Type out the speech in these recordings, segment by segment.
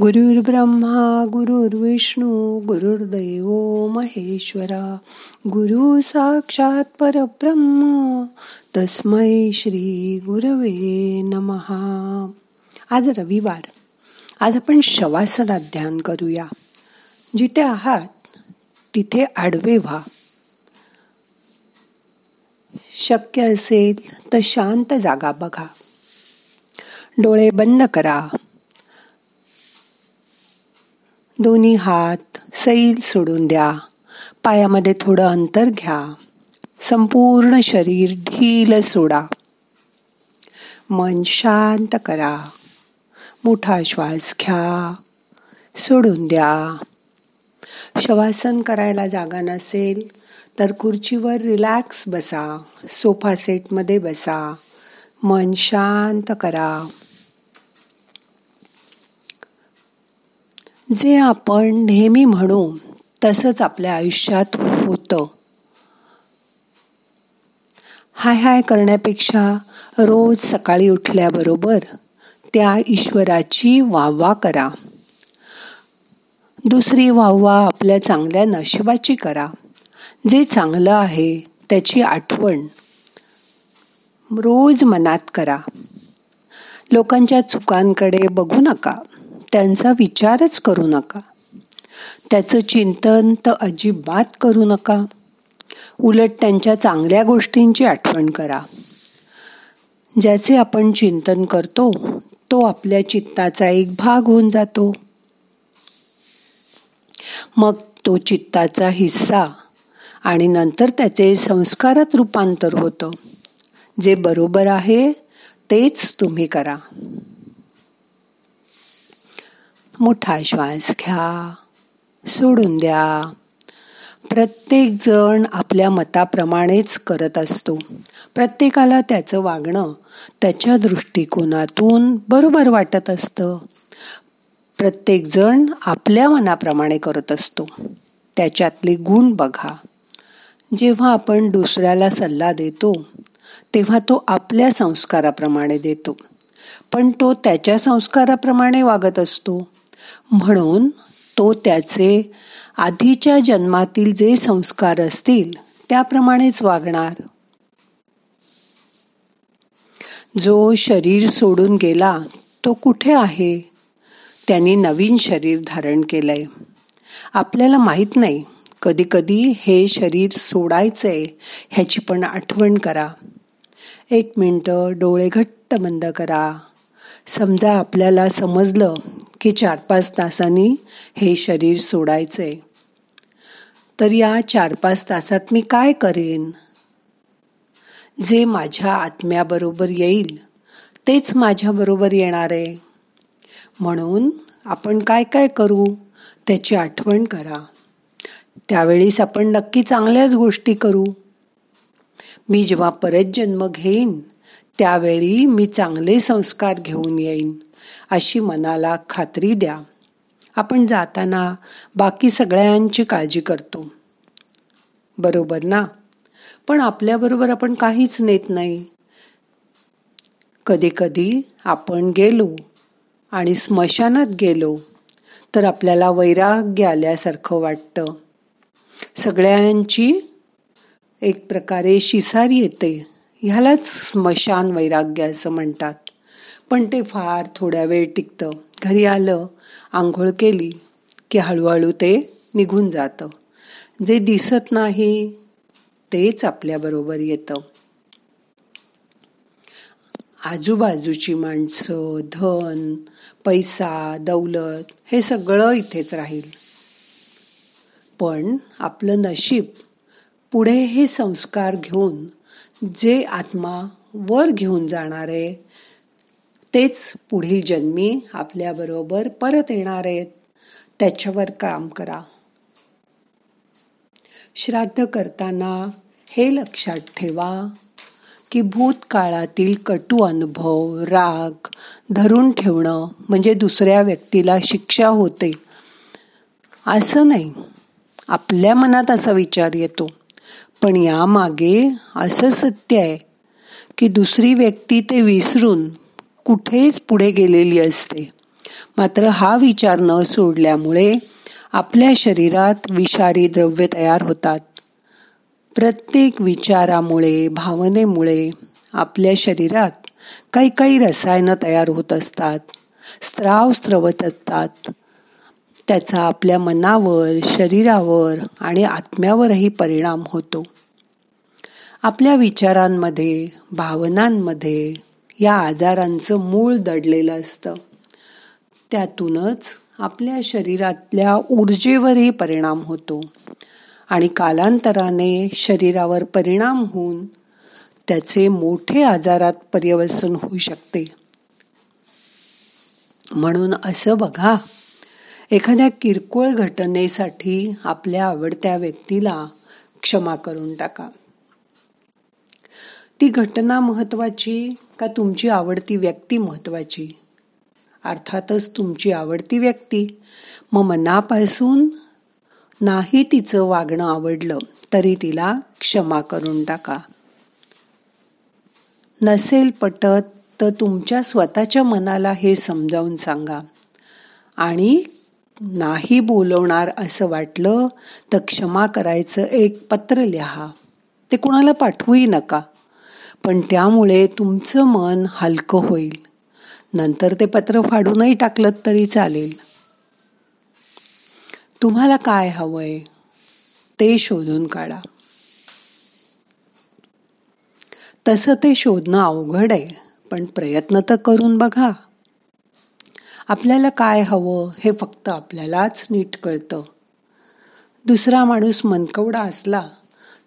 गुरुर्ब्रह्मा गुरुर्विष्णू गुरुर्दैव महेश्वरा गुरु साक्षात परब्रह्म तस्मै श्री गुरवे नमहा आज रविवार. आज आपण शवासनात ध्यान करूया. जिथे आहात तिथे आडवे व्हा. शक्य असेल तर शांत जागा बघा. डोळे बंद करा. दोन्ही हात सैल सोडून द्या. पायामध्ये थोडं अंतर घ्या. संपूर्ण शरीर ढील सोडा. मन शांत करा. मोठा श्वास घ्या. सोडून द्या. शवासन करायला जागा नसेल तर खुर्चीवर रिलॅक्स बसा. सोफा सेटमध्ये बसा. मन शांत करा. जे आपण नेहमी म्हणू तसंच आपल्या आयुष्यात होतं. हाय हाय करण्यापेक्षा रोज सकाळी उठल्याबरोबर त्या ईश्वराची वाहवा करा. दुसरी वाहवा आपल्या चांगल्या नशिबाची करा. जे चांगलं आहे त्याची आठवण रोज मनात करा. लोकांच्या चुकांकडे बघू नका. त्यांचा विचारच करू नका. त्याचं चिंतन तर अजिबात करू नका. उलट त्यांच्या चांगल्या गोष्टींची आठवण करा. ज्याचे आपण चिंतन करतो तो आपल्या चित्ताचा एक भाग होऊन जातो. मग तो चित्ताचा हिस्सा आणि नंतर त्याचे संस्कारात रूपांतर होतं. जे बरोबर आहे तेच तुम्ही करा. मोठा श्वास घ्या. सोडून द्या. प्रत्येक जण आपल्या मताप्रमाणेच करत असतो. प्रत्येकाला त्याचं वागणं त्याच्या दृष्टिकोनातून बरोबर वाटत असतं. प्रत्येक जण आपल्या मनाप्रमाणे करत असतो. त्याच्यातले गुण बघा. जेव्हा आपण दुसऱ्याला सल्ला देतो तेव्हा तो आपल्या संस्काराप्रमाणे देतो. पण तो त्याच्या संस्काराप्रमाणे वागत असतो. म्हणून तो त्याचे आधीच्या जन्मातील जे संस्कार असतील त्याप्रमाणेच वागणार. जो शरीर सोडून गेला तो कुठे आहे? त्यांनी नवीन शरीर धारण केलंय. आपल्याला माहीत नाही कधी कधी हे शरीर सोडायचंय ह्याची पण आठवण करा. एक मिनटं डोळे घट्ट बंद करा. समजा आपल्याला समजलं की चार पाच तासांनी हे शरीर सोडायचं आहे तर या चार पाच तासात मी काय करेन? जे माझ्या आत्म्याबरोबर येईल तेच माझ्याबरोबर येणार आहे. म्हणून आपण काय काय करू त्याची आठवण करा. त्यावेळीस आपण नक्की चांगल्याच गोष्टी करू. मी जेव्हा परत जन्म घेईन त्यावेळी मी चांगले संस्कार घेऊन येईन अशी मनाला खात्री द्या. आपण जाताना बाकी सगळ्यांची काळजी करतो. बरोबर ना? पण आपल्याबरोबर आपण काहीच नेत नाही. कधी कधी आपण गेलो आणि स्मशानात गेलो तर आपल्याला वैराग्य आल्यासारखं वाटतं. सगळ्यांची एक प्रकारे शिसारी येते. ह्यालाच स्मशान वैराग्य असं म्हणतात. पण ते फार थोड्या वेळ टिकतं. घरी आलं आंघोळ केली की हळूहळू ते निघून जातं. जे दिसत नाही तेच आपल्याबरोबर येतं. आजूबाजूची माणसं धन पैसा दौलत हे सगळं इथेच राहील. पण आपलं नशीब पुढे हे संस्कार घेऊन जे आत्मा वर घेऊन जाणार आहे तेच पुढील जन्मी आपल्याबरोबर परत येणार आहेत. त्याच्यावर काम करा. श्राद्ध करताना हे लक्षात ठेवा की भूतकाळातील कटू अनुभव राग धरून ठेवणं म्हणजे दुसऱ्या व्यक्तीला शिक्षा होते. असं नाही. आपल्या मनात असा विचार येतो. पण यामागे असं सत्य आहे की दुसरी व्यक्ती ते विसरून कुठेच पुढे गेलेली असते. मात्र हा विचार न सोडल्यामुळे आपल्या शरीरात विषारी द्रव्य तयार होतात. प्रत्येक विचारामुळे भावनेमुळे आपल्या शरीरात काही काही रसायनं तयार होत असतात. स्त्राव स्त्रवत असतात. त्याचा आपल्या मनावर शरीरावर आणि आत्म्यावरही परिणाम होतो. आपल्या विचारांमध्ये भावनांमध्ये या आजारांचं मूळ दडलेलं असतं. त्यातूनच आपल्या शरीरातल्या ऊर्जेवरही परिणाम होतो. आणि कालांतराने शरीरावर परिणाम होऊन त्याचे मोठे आजारात पर्यवसन होऊ शकते. म्हणून असं बघा. एखाद्या किरकोळ घटनेसाठी आपल्या आवडत्या व्यक्तीला क्षमा करून टाका. ती घटना महत्वाची का तुमची आवडती व्यक्ती महत्वाची? अर्थातच तुमची आवडती व्यक्ती. मग मनापासून नाही तिचं वागणं आवडलं तरी तिला क्षमा करून टाका. नसेल पटत तर तुमच्या स्वतःच्या मनाला हे समजावून सांगा. आणि नाही बोलवणार असं वाटलं तर क्षमा करायचं एक पत्र लिहा. ते कुणाला पाठवूही नका. पण त्यामुळे तुमचं मन हलकं होईल. नंतर ते पत्र फाडूनही टाकलं तरी चालेल. तुम्हाला काय हवंय ते शोधून काढा. तसं ते शोधणं अवघड आहे पण प्रयत्न तर करून बघा. आपल्याला काय हवं हे फक्त आपल्यालाच नीट कळतं. दुसरा माणूस मनकवडा असला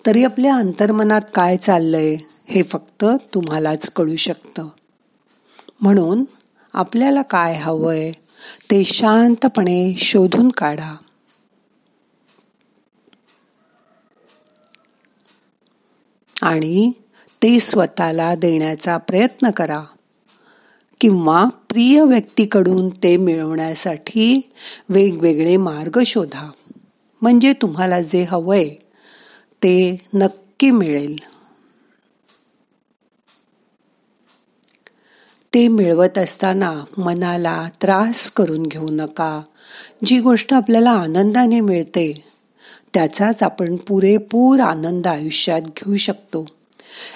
तरी आपल्या अंतर्मनात काय चाललंय हे फक्त तुम्हालाच कळू शकतं. म्हणून आपल्याला काय हवंय ते शांतपणे शोधून काढा. आणि ते स्वतःला देण्याचा प्रयत्न करा. किंवा प्रिय व्यक्तीकडून ते मिळवण्यासाठी वेगवेगळे मार्ग शोधा. म्हणजे तुम्हाला जे हवंय ते नक्की मिळेल. ते मिळवत असताना मनाला त्रास करून घेऊ नका. जी गोष्ट आपल्याला आनंदाने मिळते त्याचाच आपण पुरेपूर आनंद आयुष्यात घेऊ शकतो.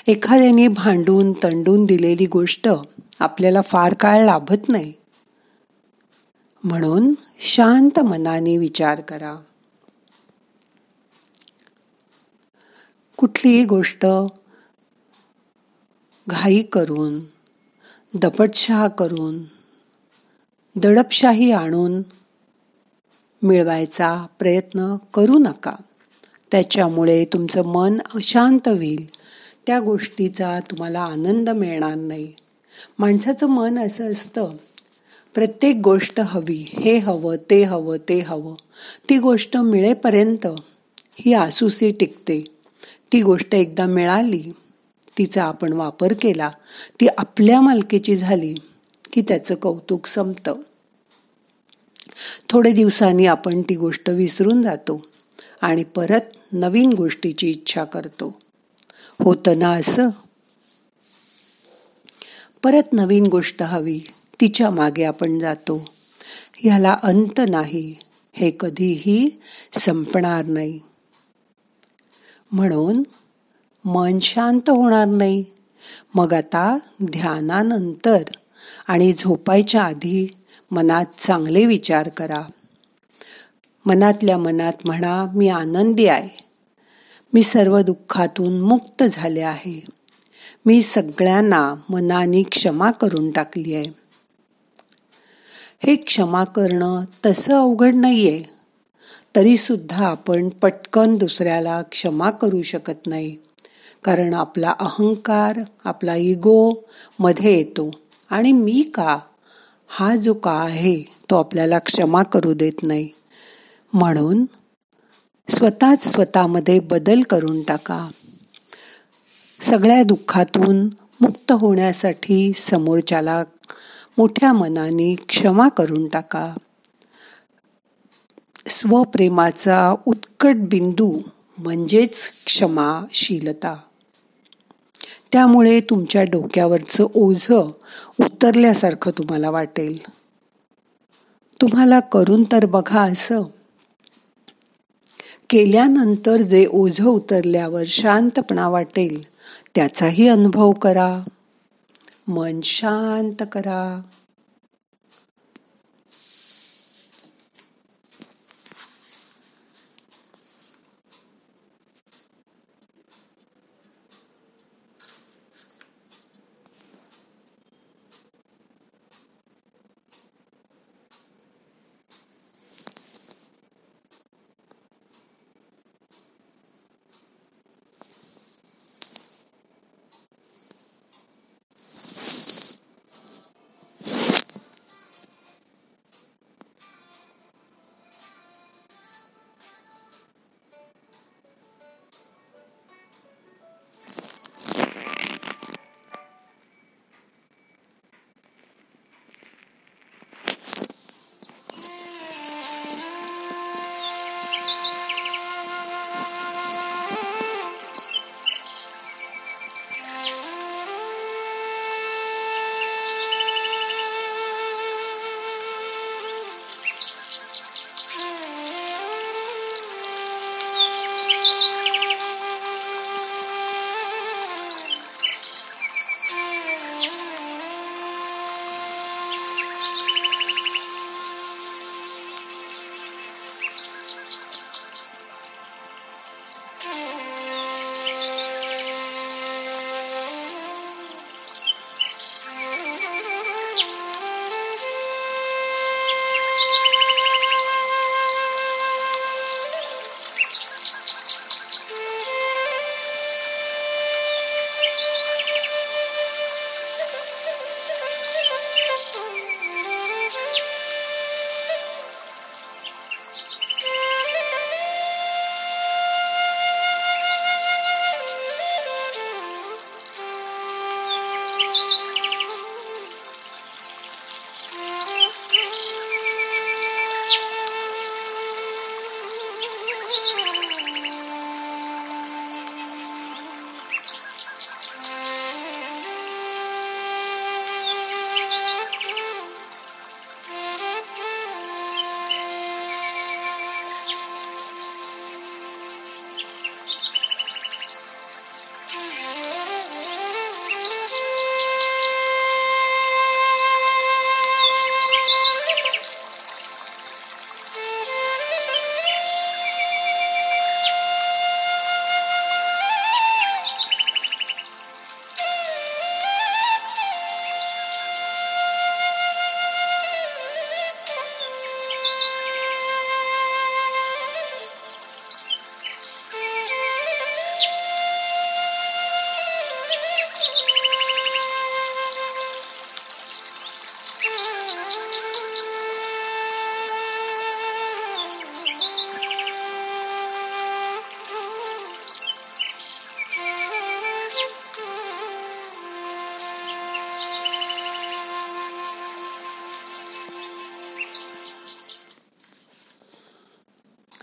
एखाद्याने भांडून तंडून दिलेली गोष्ट आपल्याला फार काळ लाभत नाही. म्हणून शांत मनाने विचार करा. कुठलीही गोष्ट घाई करून दपटशाह करून दडपशाही आणून मिळवायचा प्रयत्न करू नका. त्याच्यामुळे तुमचं मन अशांत होईल. त्या गोष्टीचा तुम्हाला आनंद मिळणार नाही. माणसाचं मन असं असतं प्रत्येक गोष्ट हवी हे हवं ते हवं ते हवं. ती गोष्ट मिळेपर्यंत ही आसुसी टिकते. ती गोष्ट एकदा मिळाली तिचा आपण वापर केला ती आपल्या मालकीची झाली की त्याचं कौतुक संपतं. थोडे दिवसांनी आपण ती गोष्ट विसरून जातो आणि परत नवीन गोष्टीची इच्छा करतो. होतं ना असं? परत नवीन गोष्ट हवी. तिच्यामागे आपण जातो. ह्याला अंत नाही. हे कधीही संपणार नाही. म्हणून मन शांत होणार नाही. मग आता ध्यानानंतर आणि झोपायच्या आधी मनात चांगले विचार करा. मनातल्या मनात म्हणा मी आनंदी आहे. मी सर्व दुःखातून मुक्त झाले आहे. मी सगळ्यांना मनाने क्षमा करून टाकली आहे. हे क्षमा करणं तसं अवघड नाहीये. तरी सुद्धा आपण पटकन दुसऱ्याला क्षमा करू शकत नाही. कारण आपला अहंकार आपला इगो मध्ये येतो. आणि मी का? हा जो का आहे तो आपल्याला क्षमा करू देत नाही. म्हणून स्वतःच स्वतःमध्ये बदल करून टाका. सगळ्या दुःखातून मुक्त होण्यासाठी समोरच्याला मोठ्या मनाने क्षमा करून टाका. स्वप्रेमाचा उत्कट बिंदू म्हणजेच क्षमाशीलता. त्यामुळे तुमच्या डोक्यावरचं ओझ उतरल्यासारखं तुम्हाला वाटेल. तुम्हाला करून तर बघा असं. केल्यानंतर जे ओझ उतरल्यावर शांतपणा वाटेल त्याचाही अनुभव करा. मन शांत करा.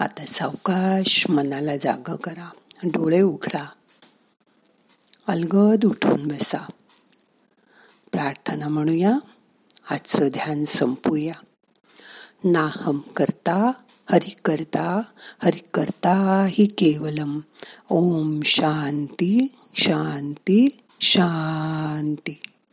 आता सावकाश मनाला जाग करा. डोळे उघडा. अलगद उठून बसा. प्रार्थना म्हणूया. आजचं ध्यान संपूया. नाहम करता हरि करता हरि करता हि केवलम. ओम शांती शांती शांती.